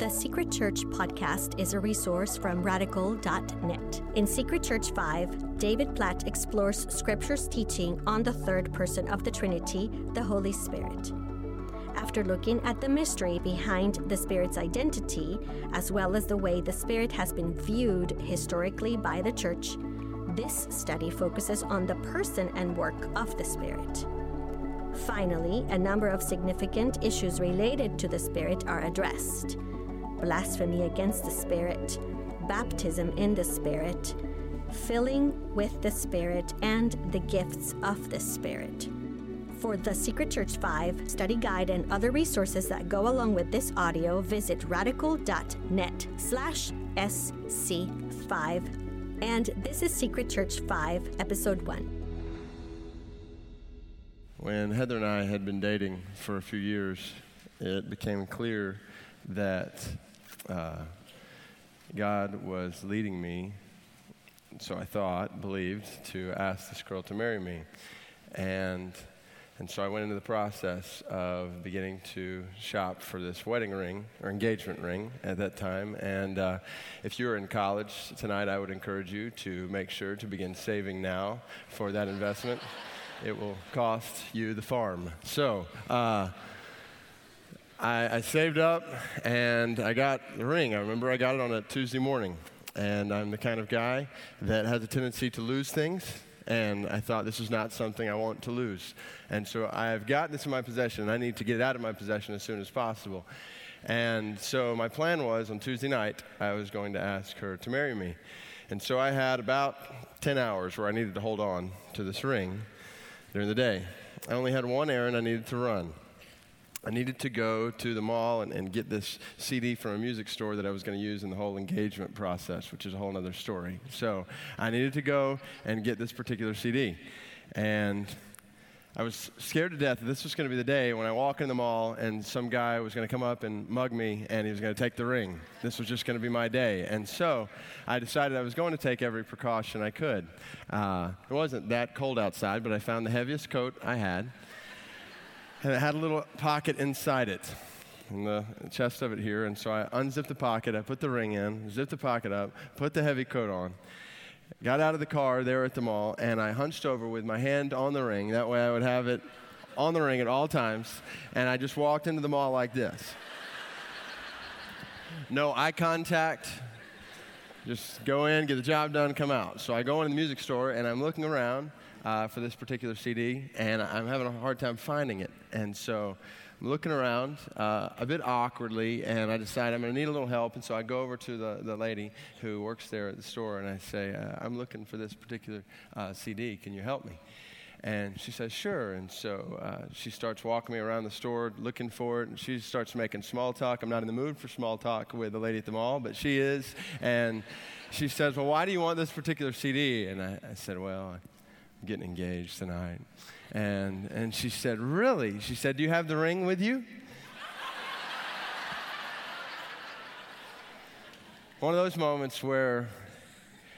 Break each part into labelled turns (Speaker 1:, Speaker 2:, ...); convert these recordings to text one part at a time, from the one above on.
Speaker 1: The Secret Church podcast is a resource from radical.net. In Secret Church 5, David Platt explores Scripture's teaching on the third person of the Trinity, the Holy Spirit. After looking at the mystery behind the Spirit's identity, as well as the way the Spirit has been viewed historically by the Church, this study focuses on the person and work of the Spirit. Finally, a number of significant issues related to the Spirit are addressed blasphemy against the Spirit, baptism in the Spirit, filling with the Spirit, and the gifts of the Spirit. For the Secret Church 5 study guide and other resources that go along with this audio, visit radical.net slash SC5. And this is Secret Church 5, Episode 1.
Speaker 2: When Heather and I had been dating for a few years, it became clear that uh, God was leading me, so I thought, believed, to ask this girl to marry me. And, and so I went into the process of beginning to shop for this wedding ring or engagement ring at that time. And uh, if you're in college tonight, I would encourage you to make sure to begin saving now for that investment. It will cost you the farm. So, uh, I, I, saved up and I got the ring. I remember I got it on a Tuesday morning. And I'm the kind of guy that has a tendency to lose things. And I thought this is not something I want to lose. And so I've got this in my possession. I need to get it out of my possession as soon as possible. And so my plan was on Tuesday night, I was going to ask her to marry me. And so I had about 10 hours where I needed to hold on to this ring during the day. I only had one errand I needed to run. I needed to go to the mall and, and, get this CD from a music store that I was going to use in the whole engagement process, which is a whole other story. So I needed to go and get this particular CD. And I was scared to death that this was going to be the day when I walk in the mall and some guy was going to come up and mug me and he was going to take the ring. This was just going to be my day. And so I decided I was going to take every precaution I could. Uh, it wasn't that cold outside, but I found the heaviest coat I had and it had a little pocket inside it, in the chest of it here. And so I unzipped the pocket, I put the ring in, zipped the pocket up, put the heavy coat on, got out of the car there at the mall, and I hunched over with my hand on the ring. That way I would have it on the ring at all times. And I just walked into the mall like this. No eye contact. Just go in, get the job done, come out. So I go into the music store and I'm looking around uh, for this particular CD, and I'm having a hard time finding it. And so I'm looking around uh, a bit awkwardly, and I decide I'm going to need a little help. And so I go over to the, the lady who works there at the store, and I say, uh, I'm looking for this particular uh, CD. Can you help me? And she says, sure. And so uh, she starts walking me around the store looking for it. And she starts making small talk. I'm not in the mood for small talk with the lady at the mall, but she is. And she says, well, why do you want this particular CD? And I, I said, well, getting engaged tonight. And, and she said, Really? She said, Do you have the ring with you? One of those moments where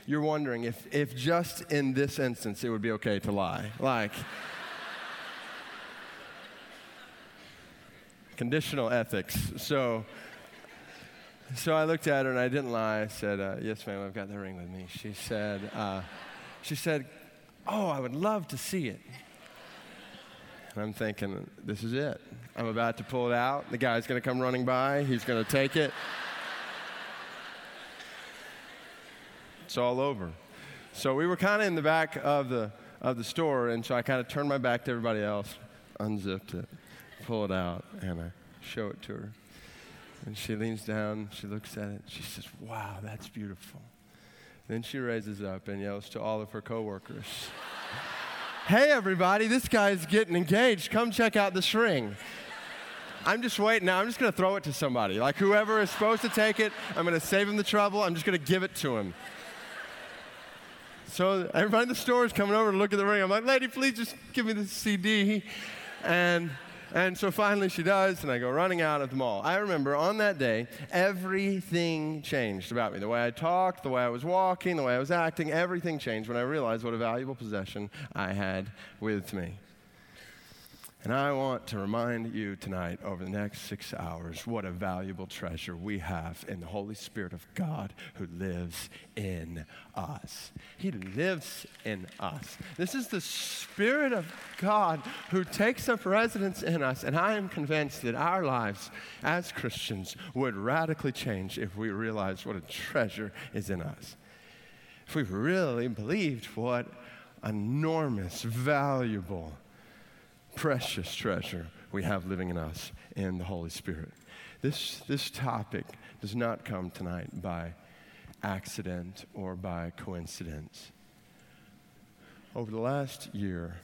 Speaker 2: you're wondering if, if just in this instance it would be okay to lie. Like, conditional ethics. So, so I looked at her and I didn't lie. I said, uh, "Yes, ma'am, I've got the ring with me." She said, uh, "She said, Oh, I would love to see it. And I'm thinking, this is it. I'm about to pull it out. The guy's going to come running by. He's going to take it. It's all over. So we were kind of in the back of the, of the store, and so I kind of turned my back to everybody else, unzipped it, pull it out, and I show it to her. And she leans down, she looks at it, she says, Wow, that's beautiful. Then she raises up and yells to all of her coworkers, Hey, everybody, this guy's getting engaged. Come check out this ring. I'm just waiting now. I'm just going to throw it to somebody. Like whoever is supposed to take it, I'm going to save him the trouble. I'm just going to give it to him. So everybody in the store is coming over to look at the ring. I'm like, lady, please just give me the CD. And and so finally she does, and I go running out of the mall. I remember on that day, everything changed about me. The way I talked, the way I was walking, the way I was acting, everything changed when I realized what a valuable possession I had with me. And I want to remind you tonight, over the next six hours, what a valuable treasure we have in the Holy Spirit of God who lives in us. He lives in us. This is the Spirit of God who takes up residence in us. And I am convinced that our lives as Christians would radically change if we realized what a treasure is in us. If we really believed what enormous, valuable, precious treasure we have living in us in the Holy Spirit. This, this topic does not come tonight by accident or by coincidence. Over the last year,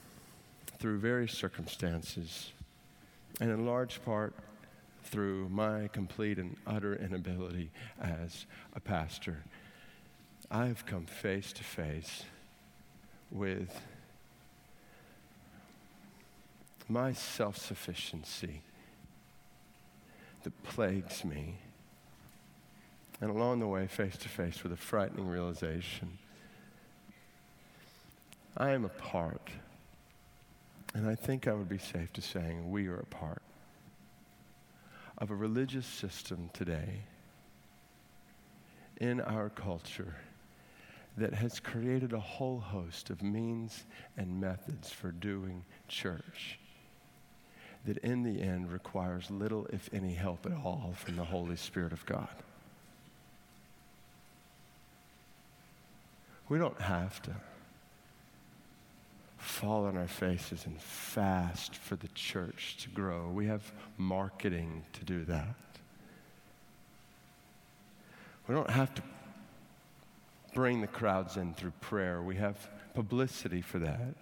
Speaker 2: through various circumstances, and in large part through my complete and utter inability as a pastor, I have come face to face with my self sufficiency that plagues me. And along the way, face to face with a frightening realization I am a part, and I think I would be safe to saying we are a part of a religious system today in our culture that has created a whole host of means and methods for doing church that in the end requires little, if any, help at all from the Holy Spirit of God. We don't have to fall on our faces and fast for the church to grow. We have marketing to do that. We don't have to bring the crowds in through prayer. We have publicity for that.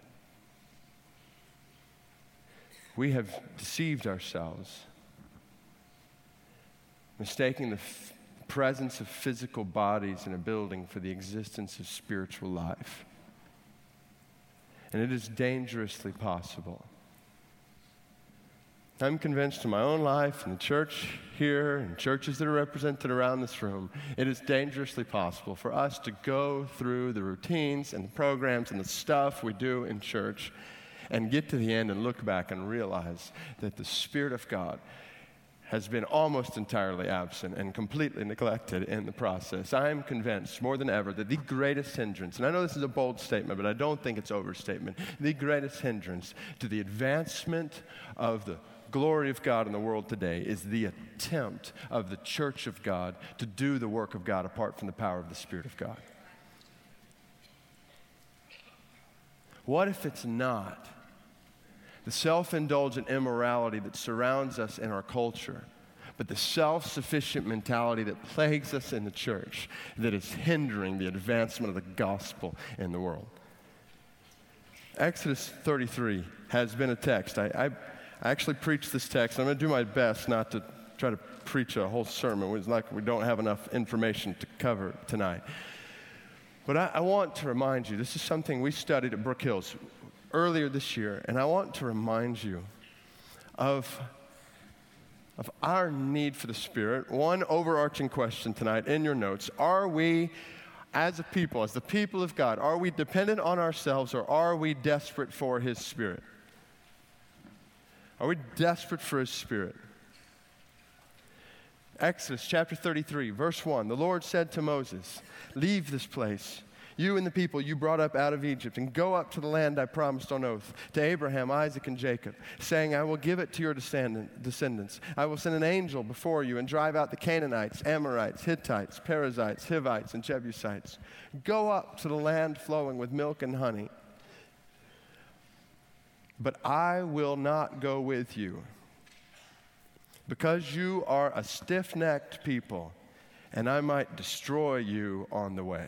Speaker 2: We have deceived ourselves, mistaking the f- presence of physical bodies in a building for the existence of spiritual life. And it is dangerously possible. I'm convinced in my own life, in the church here, and churches that are represented around this room, it is dangerously possible for us to go through the routines and the programs and the stuff we do in church and get to the end and look back and realize that the Spirit of God has been almost entirely absent and completely neglected in the process. I am convinced more than ever that the greatest hindrance, and I know this is a bold statement, but I don't think it's overstatement, the greatest hindrance to the advancement of the glory of God in the world today is the attempt of the church of God to do the work of God apart from the power of the Spirit of God. What if it's not? The self indulgent immorality that surrounds us in our culture, but the self sufficient mentality that plagues us in the church that is hindering the advancement of the gospel in the world. Exodus 33 has been a text. I, I, I actually preached this text. I'm going to do my best not to try to preach a whole sermon. It's like we don't have enough information to cover tonight. But I, I want to remind you this is something we studied at Brook Hills earlier this year, and I want to remind you of, of our need for the Spirit. One overarching question tonight in your notes Are we, as a people, as the people of God, are we dependent on ourselves or are we desperate for His Spirit? Are we desperate for His Spirit? Exodus chapter 33, verse 1 The Lord said to Moses, Leave this place you and the people you brought up out of Egypt, and go up to the land I promised on oath to Abraham, Isaac, and Jacob, saying, I will give it to your descendants. I will send an angel before you and drive out the Canaanites, Amorites, Hittites, Perizzites, Hivites, and Jebusites. Go up to the land flowing with milk and honey. But I will not go with you because you are a stiff necked people, and I might destroy you on the way.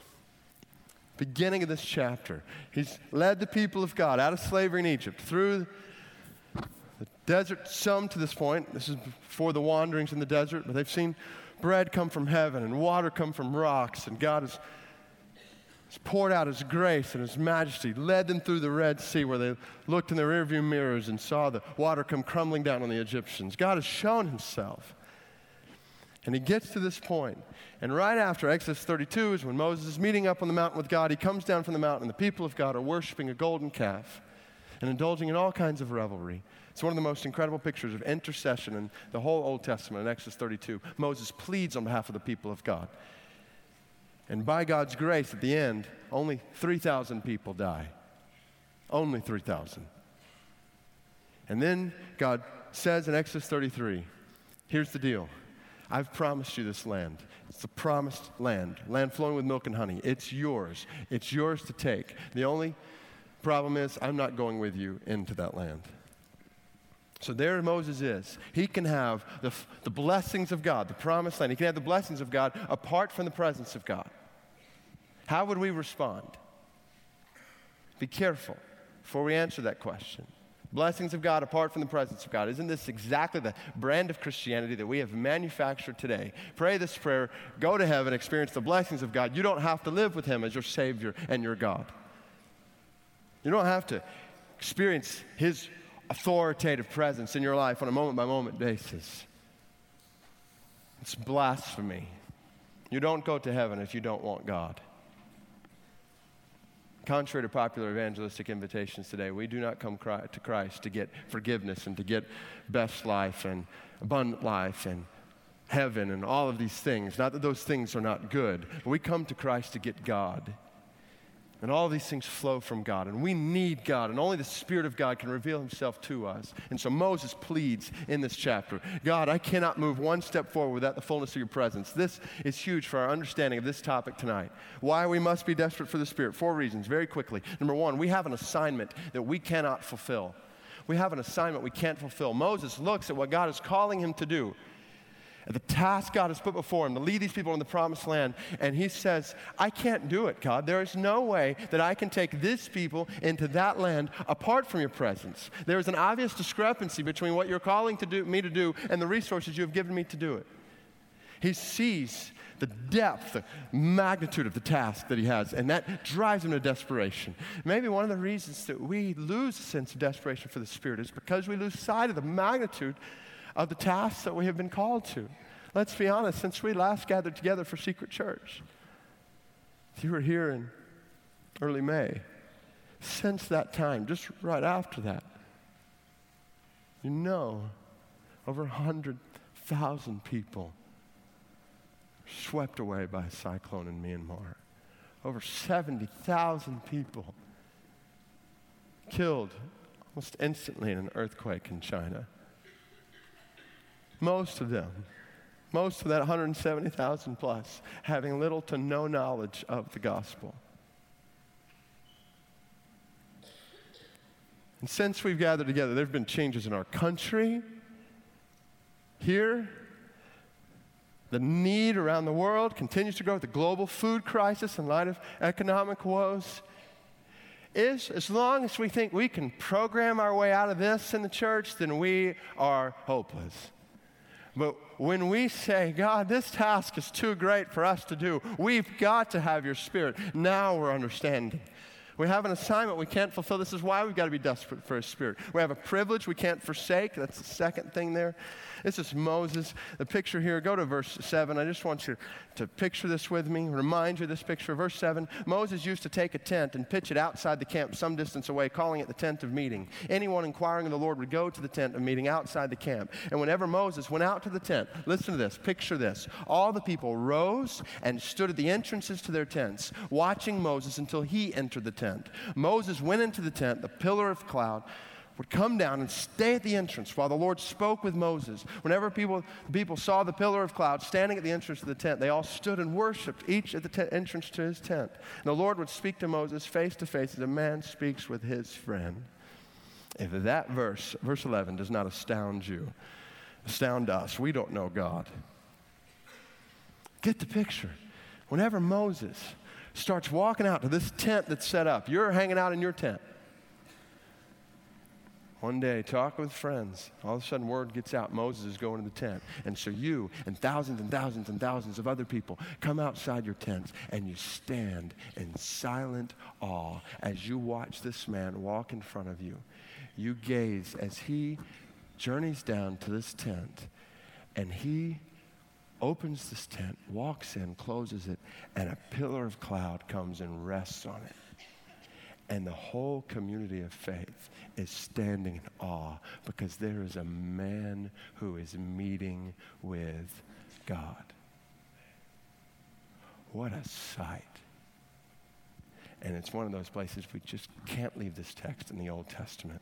Speaker 2: beginning of this chapter. He's led the people of God out of slavery in Egypt through The desert, some to this point, this is before the wanderings in the desert, but they've seen bread come from heaven and water come from rocks, and God has, has poured out His grace and His majesty, led them through the Red Sea where they looked in their rearview mirrors and saw the water come crumbling down on the Egyptians. God has shown Himself. And he gets to this point, and right after Exodus 32 is when Moses is meeting up on the mountain with God. He comes down from the mountain, and the people of God are worshiping a golden calf and indulging in all kinds of revelry. It's one of the most incredible pictures of intercession in the whole Old Testament in Exodus 32. Moses pleads on behalf of the people of God. And by God's grace, at the end, only 3,000 people die. Only 3,000. And then God says in Exodus 33 here's the deal I've promised you this land. It's the promised land, land flowing with milk and honey. It's yours. It's yours to take. The only problem is, I'm not going with you into that land. So there Moses is. He can have the, the blessings of God, the promised land. He can have the blessings of God apart from the presence of God. How would we respond? Be careful before we answer that question. Blessings of God apart from the presence of God. Isn't this exactly the brand of Christianity that we have manufactured today? Pray this prayer, go to heaven, experience the blessings of God. You don't have to live with Him as your Savior and your God. You don't have to experience His authoritative presence in your life on a moment by moment basis. It's blasphemy. You don't go to heaven if you don't want God. Contrary to popular evangelistic invitations today, we do not come to Christ to get forgiveness and to get best life and abundant life and heaven and all of these things. Not that those things are not good, but we come to Christ to get God. And all these things flow from God. And we need God. And only the Spirit of God can reveal Himself to us. And so Moses pleads in this chapter God, I cannot move one step forward without the fullness of your presence. This is huge for our understanding of this topic tonight. Why we must be desperate for the Spirit. Four reasons, very quickly. Number one, we have an assignment that we cannot fulfill. We have an assignment we can't fulfill. Moses looks at what God is calling him to do the task God has put before him to lead these people in the promised land. And he says, I can't do it, God. There is no way that I can take this people into that land apart from your presence. There is an obvious discrepancy between what you're calling to do, me to do and the resources you have given me to do it. He sees the depth, the magnitude of the task that he has, and that drives him to desperation. Maybe one of the reasons that we lose a sense of desperation for the Spirit is because we lose sight of the magnitude of the tasks that we have been called to. Let's be honest, since we last gathered together for Secret Church, if you were here in early May, since that time, just right after that, you know over 100,000 people swept away by a cyclone in Myanmar. Over 70,000 people killed almost instantly in an earthquake in China. Most of them, most of that 170,000 plus, having little to no knowledge of the gospel. And since we've gathered together, there have been changes in our country, here. The need around the world continues to grow with the global food crisis in light of economic woes. Is as long as we think we can program our way out of this in the church, then we are hopeless. But when we say, God, this task is too great for us to do, we've got to have your spirit. Now we're understanding. We have an assignment we can't fulfill. This is why we've got to be desperate for His Spirit. We have a privilege we can't forsake. That's the second thing there. This is Moses. The picture here, go to verse 7. I just want you to picture this with me, remind you of this picture. Verse 7 Moses used to take a tent and pitch it outside the camp some distance away, calling it the tent of meeting. Anyone inquiring of the Lord would go to the tent of meeting outside the camp. And whenever Moses went out to the tent, listen to this, picture this. All the people rose and stood at the entrances to their tents, watching Moses until he entered the tent. Moses went into the tent, the pillar of cloud would come down and stay at the entrance while the Lord spoke with Moses. Whenever people, people saw the pillar of cloud standing at the entrance of the tent, they all stood and worshiped, each at the te- entrance to his tent. And the Lord would speak to Moses face to face as a man speaks with his friend. If that verse, verse 11, does not astound you, astound us, we don't know God. Get the picture. Whenever Moses starts walking out to this tent that's set up, you're hanging out in your tent. One day, talking with friends, all of a sudden word gets out Moses is going to the tent. And so you and thousands and thousands and thousands of other people come outside your tents and you stand in silent awe as you watch this man walk in front of you. You gaze as he journeys down to this tent and he opens this tent, walks in, closes it, and a pillar of cloud comes and rests on it. And the whole community of faith is standing in awe because there is a man who is meeting with God. What a sight. And it's one of those places we just can't leave this text in the Old Testament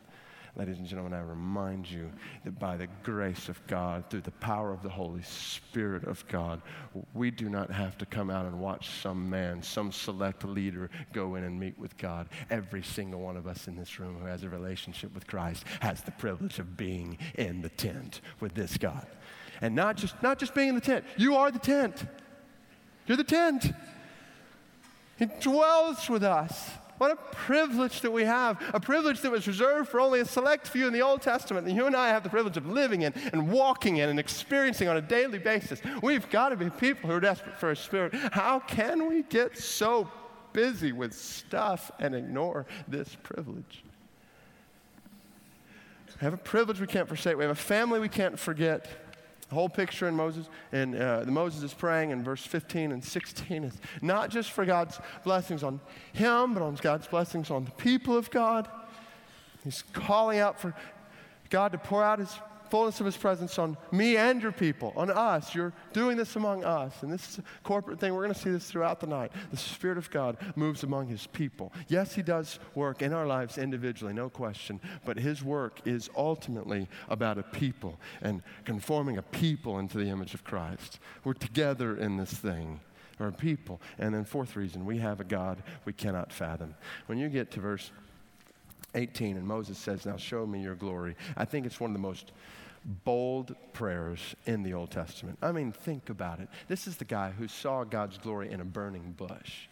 Speaker 2: Ladies and gentlemen, I remind you that by the grace of God, through the power of the Holy Spirit of God, we do not have to come out and watch some man, some select leader go in and meet with God. Every single one of us in this room who has a relationship with Christ has the privilege of being in the tent with this God. And not just, not just being in the tent, you are the tent. You're the tent. He dwells with us. What a privilege that we have, a privilege that was reserved for only a select few in the Old Testament that you and I have the privilege of living in and walking in and experiencing on a daily basis. We've got to be people who are desperate for a spirit. How can we get so busy with stuff and ignore this privilege? We have a privilege we can't forsake. We have a family we can't forget. Whole picture in Moses, and uh, Moses is praying in verse 15 and 16 is not just for God's blessings on him, but on God's blessings on the people of God. He's calling out for God to pour out his fullness of his presence on me and your people, on us. You're doing this among us. And this corporate thing. We're going to see this throughout the night. The Spirit of God moves among his people. Yes, he does work in our lives individually, no question. But his work is ultimately about a people and conforming a people into the image of Christ. We're together in this thing. Our people. And then, fourth reason, we have a God we cannot fathom. When you get to verse 18, and Moses says, Now show me your glory. I think it's one of the most bold prayers in the Old Testament. I mean, think about it. This is the guy who saw God's glory in a burning bush,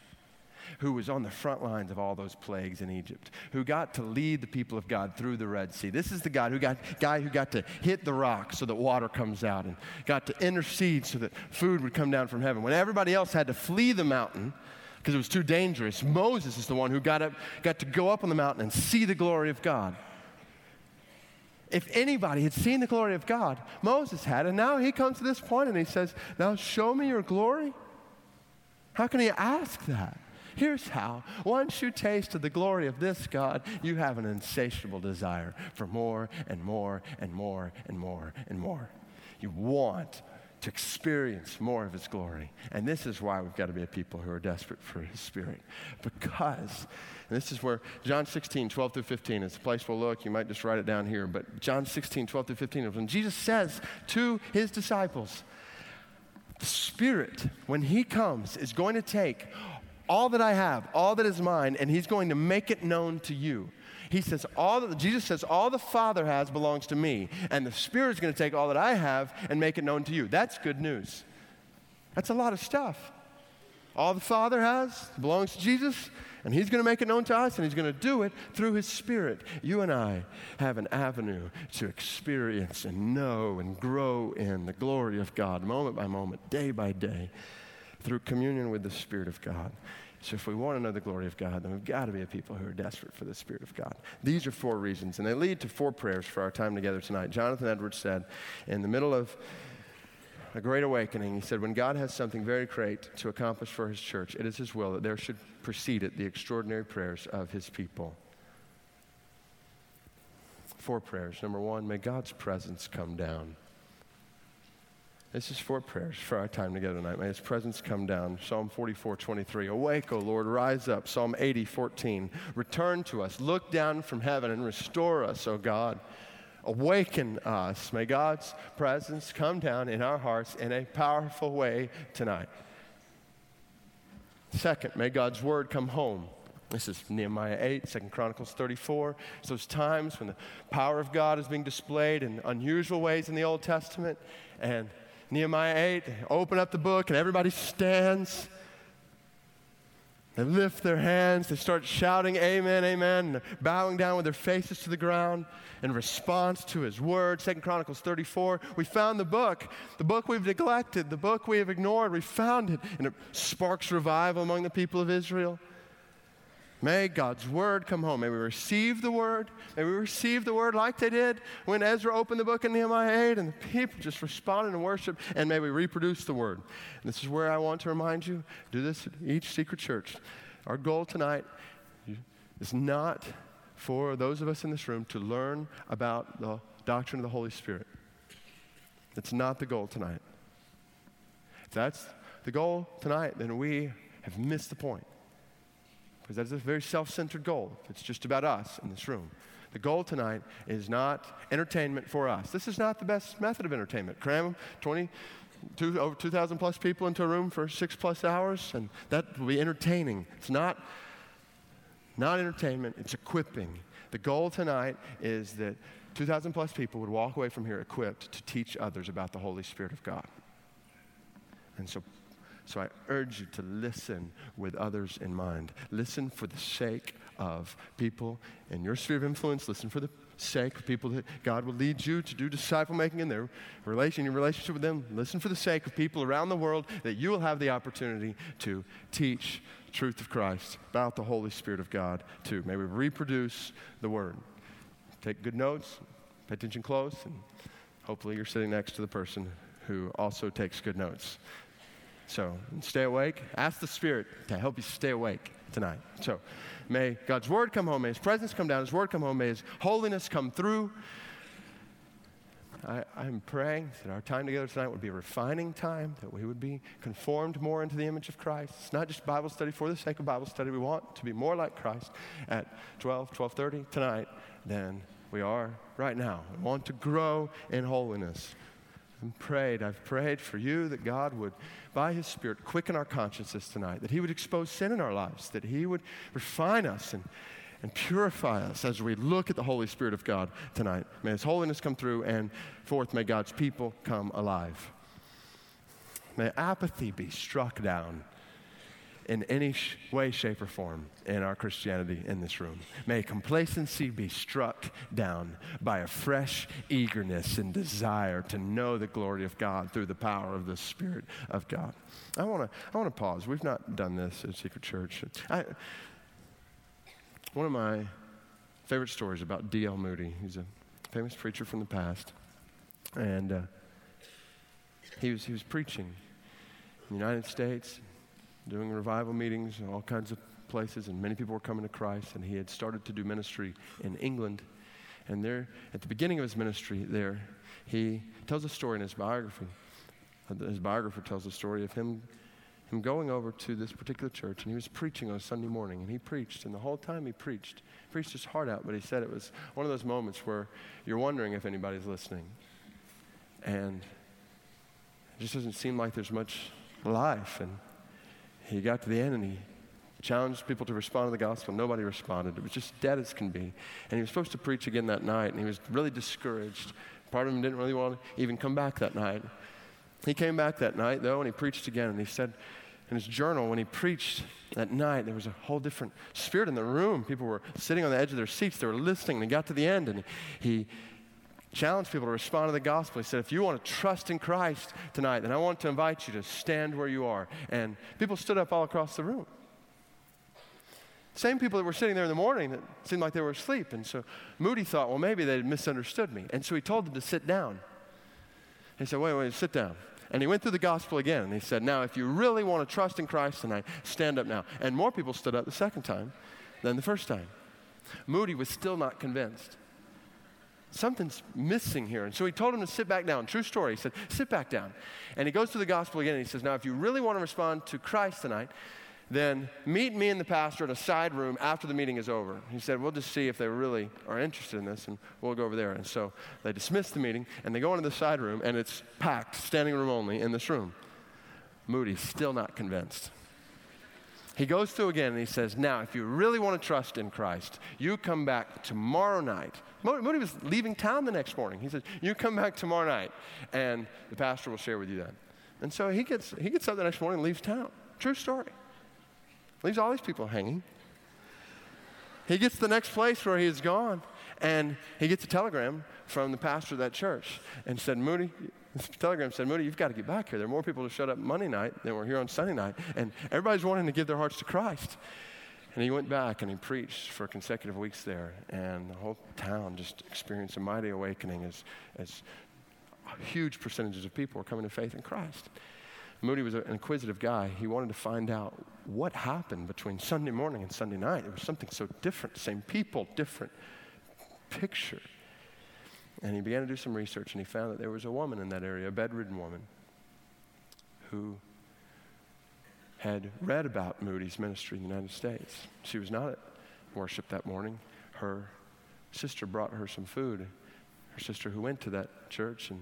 Speaker 2: who was on the front lines of all those plagues in Egypt, who got to lead the people of God through the Red Sea. This is the guy who got, guy who got to hit the rock so that water comes out and got to intercede so that food would come down from heaven. When everybody else had to flee the mountain, because it was too dangerous. Moses is the one who got, up, got to go up on the mountain and see the glory of God. If anybody had seen the glory of God, Moses had. And now he comes to this point and he says, Now show me your glory. How can he ask that? Here's how. Once you taste of the glory of this God, you have an insatiable desire for more and more and more and more and more. You want to experience more of His glory. And this is why we've got to be a people who are desperate for His Spirit. Because, this is where John 16, 12 through 15 is a place we'll look. You might just write it down here. But John 16, 12 through 15 is when Jesus says to His disciples, the Spirit, when He comes, is going to take all that I have, all that is mine, and He's going to make it known to you. He says, all that, Jesus says, all the Father has belongs to me, and the Spirit is going to take all that I have and make it known to you. That's good news. That's a lot of stuff. All the Father has belongs to Jesus, and He's going to make it known to us, and He's going to do it through His Spirit. You and I have an avenue to experience and know and grow in the glory of God, moment by moment, day by day, through communion with the Spirit of God. So, if we want to know the glory of God, then we've got to be a people who are desperate for the Spirit of God. These are four reasons, and they lead to four prayers for our time together tonight. Jonathan Edwards said, in the middle of a great awakening, he said, When God has something very great to accomplish for his church, it is his will that there should precede it the extraordinary prayers of his people. Four prayers. Number one, may God's presence come down. This is four prayers for our time together tonight. May His presence come down. Psalm 44, 23. Awake, O Lord, rise up. Psalm 80, 14. Return to us. Look down from heaven and restore us, O God. Awaken us. May God's presence come down in our hearts in a powerful way tonight. Second, may God's word come home. This is Nehemiah 8, 2 Chronicles 34. It's those times when the power of God is being displayed in unusual ways in the Old Testament. And Nehemiah 8, open up the book, and everybody stands. They lift their hands, they start shouting, Amen, Amen, bowing down with their faces to the ground in response to his word. Second Chronicles 34. We found the book, the book we've neglected, the book we have ignored. We found it, and it sparks revival among the people of Israel. May God's word come home. May we receive the word. May we receive the word like they did when Ezra opened the book in Nehemiah 8 and the people just responded in worship. And may we reproduce the word. And this is where I want to remind you do this at each secret church. Our goal tonight is not for those of us in this room to learn about the doctrine of the Holy Spirit. It's not the goal tonight. If that's the goal tonight, then we have missed the point because that's a very self centered goal. It's just about us in this room. The goal tonight is not entertainment for us. This is not the best method of entertainment. Cram 20, two, over 2,000 plus people into a room for six plus hours, and that will be entertaining. It's not, not entertainment, it's equipping. The goal tonight is that 2,000 plus people would walk away from here equipped to teach others about the Holy Spirit of God. And so so I urge you to listen with others in mind. Listen for the sake of people in your sphere of influence. Listen for the sake of people that God will lead you to do disciple making in their relation, your relationship with them. Listen for the sake of people around the world that you will have the opportunity to teach truth of Christ about the Holy Spirit of God too. May we reproduce the word. Take good notes, pay attention close, and hopefully you're sitting next to the person who also takes good notes. So stay awake. Ask the Spirit to help you stay awake tonight. So may God's word come home. May His presence come down. His word come home. May His holiness come through. I, am praying that our time together tonight would be a refining time, that we would be conformed more into the image of Christ. It's not just Bible study for the sake of Bible study. We want to be more like Christ at 12, 12.30 tonight than we are right now. We want to grow in holiness and prayed. I've prayed for you that God would, by His Spirit, quicken our consciences tonight, that He would expose sin in our lives, that He would refine us and, and purify us as we look at the Holy Spirit of God tonight. May His holiness come through, and fourth, may God's people come alive. May apathy be struck down in any sh- way, shape, or form in our Christianity in this room. May complacency be struck down by a fresh eagerness and desire to know the glory of God through the power of the Spirit of God. I want to I want to pause. We've not done this at Secret Church. I, one of my favorite stories about D.L. Moody. He's a famous preacher from the past, and uh, he was he was preaching in the United States doing revival meetings in all kinds of places, and many people were coming to Christ. And he had started to do ministry in England. And there, at the beginning of his ministry there, he tells a story in his biography. His biographer tells a story of him, him going over to this particular church, and he was preaching on a Sunday morning, and he preached, and the whole time he preached, he preached his heart out, but he said it was one of those moments where you're wondering if anybody's listening. And it just doesn't seem like there's much life. And he got to the end and he challenged people to respond to the gospel. Nobody responded. It was just dead as can be. And he was supposed to preach again that night, and he was really discouraged. Part of him didn't really want to even come back that night. He came back that night, though, and he preached again. And he said in his journal, when he preached that night, there was a whole different spirit in the room. People were sitting on the edge of their seats, they were listening, and he got to the end, and he challenged people to respond to the gospel. He said, if you want to trust in Christ tonight, then I want to invite you to stand where you are. And people stood up all across the room. Same people that were sitting there in the morning that seemed like they were asleep. And so Moody thought, well, maybe they misunderstood me. And so he told them to sit down. He said, wait, wait, sit down. And he went through the gospel again. And he said, now, if you really want to trust in Christ tonight, stand up now. And more people stood up the second time than the first time. Moody was still not convinced something's missing here. And so he told him to sit back down. True story. He said, sit back down. And he goes to the gospel again and he says, now, if you really want to respond to Christ tonight, then meet me and the pastor in a side room after the meeting is over. He said, We'll just see if they really are interested in this, and we'll go over there. And so they dismiss the meeting, and they go into the side room, and it's packed, standing room only, in this room. Moody's still not convinced. He goes through again and he says, Now, if you really want to trust in Christ, you come back tomorrow night. Moody was leaving town the next morning. He says, You come back tomorrow night, and the pastor will share with you then. And so he gets, he gets up the next morning and leaves town. True story. Leaves all these people hanging. He gets to the next place where he's gone, and he gets a telegram from the pastor of that church and said, Moody, telegram said, Moody, you've got to get back here. There are more people who showed up Monday night than were here on Sunday night, and everybody's wanting to give their hearts to Christ. And he went back and he preached for consecutive weeks there, and the whole town just experienced a mighty awakening as, as huge percentages of people were coming to faith in Christ. Moody was an inquisitive guy. He wanted to find out what happened between Sunday morning and Sunday night. It was something so different, same people, different picture. And he began to do some research and he found that there was a woman in that area, a bedridden woman, who had read about Moody's ministry in the United States. She was not at worship that morning. Her sister brought her some food. Her sister, who went to that church, and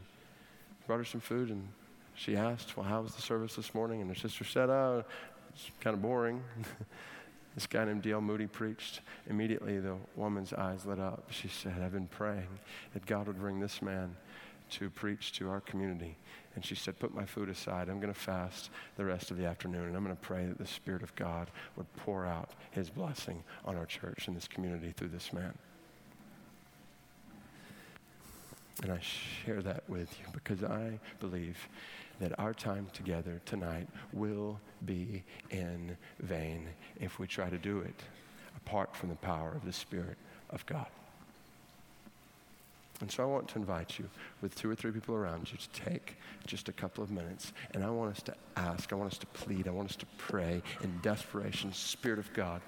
Speaker 2: brought her some food, and she asked, Well, how was the service this morning? And her sister said, Oh, it's kind of boring. this guy named D.L. Moody preached. Immediately, the woman's eyes lit up. She said, I've been praying that God would bring this man to preach to our community. And she said, Put my food aside. I'm going to fast the rest of the afternoon, and I'm going to pray that the Spirit of God would pour out his blessing on our church and this community through this man. And I share that with you because I believe that our time together tonight will be in vain if we try to do it apart from the power of the Spirit of God. And so I want to invite you, with two or three people around you, to take just a couple of minutes. And I want us to ask, I want us to plead, I want us to pray in desperation, Spirit of God,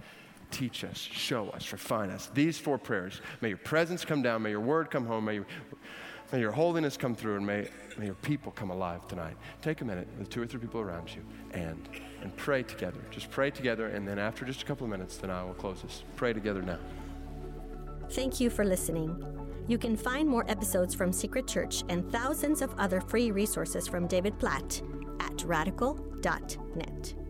Speaker 2: teach us, show us, refine us. These four prayers may your presence come down, may your word come home, may, you, may your holiness come through, and may, may your people come alive tonight. Take a minute with two or three people around you and, and pray together. Just pray together, and then after just a couple of minutes, then I will close this. Pray together now.
Speaker 1: Thank you for listening. You can find more episodes from Secret Church and thousands of other free resources from David Platt at radical.net.